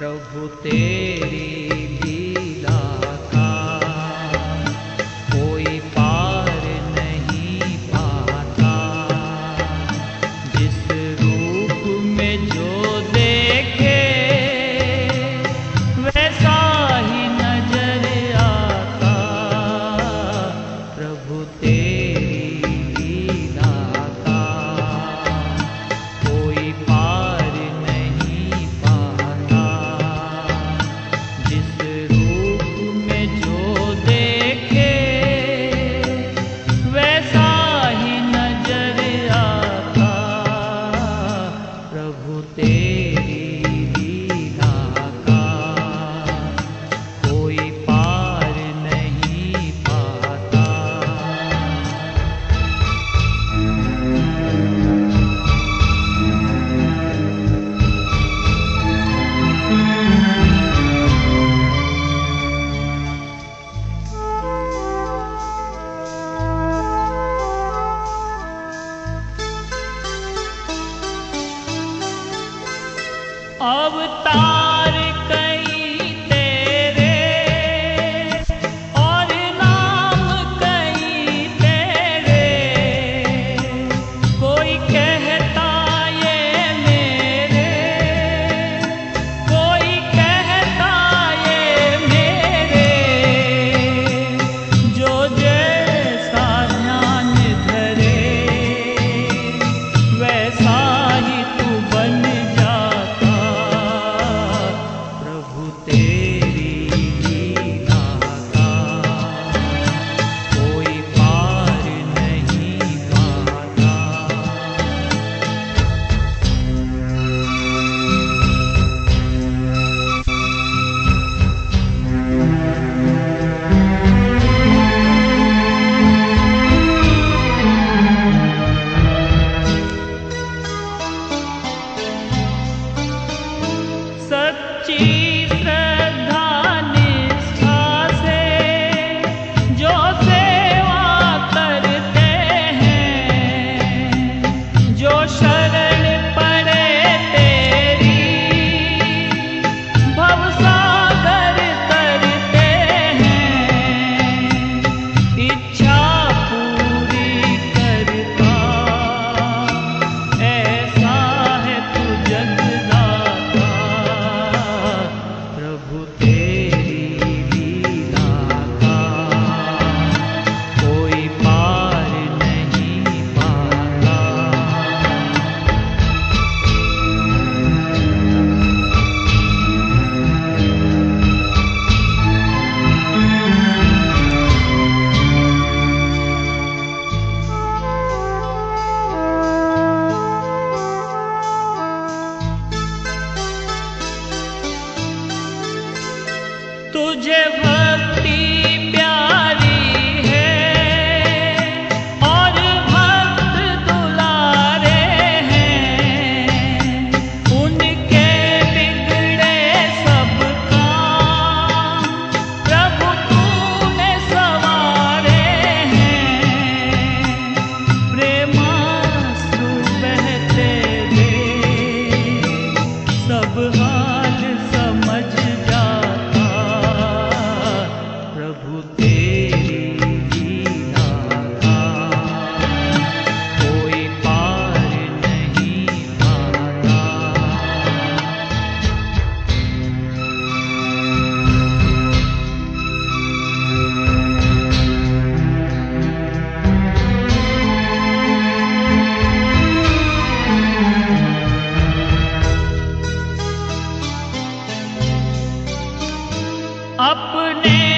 प्रभु तेरी लीला। 阿不达。अपने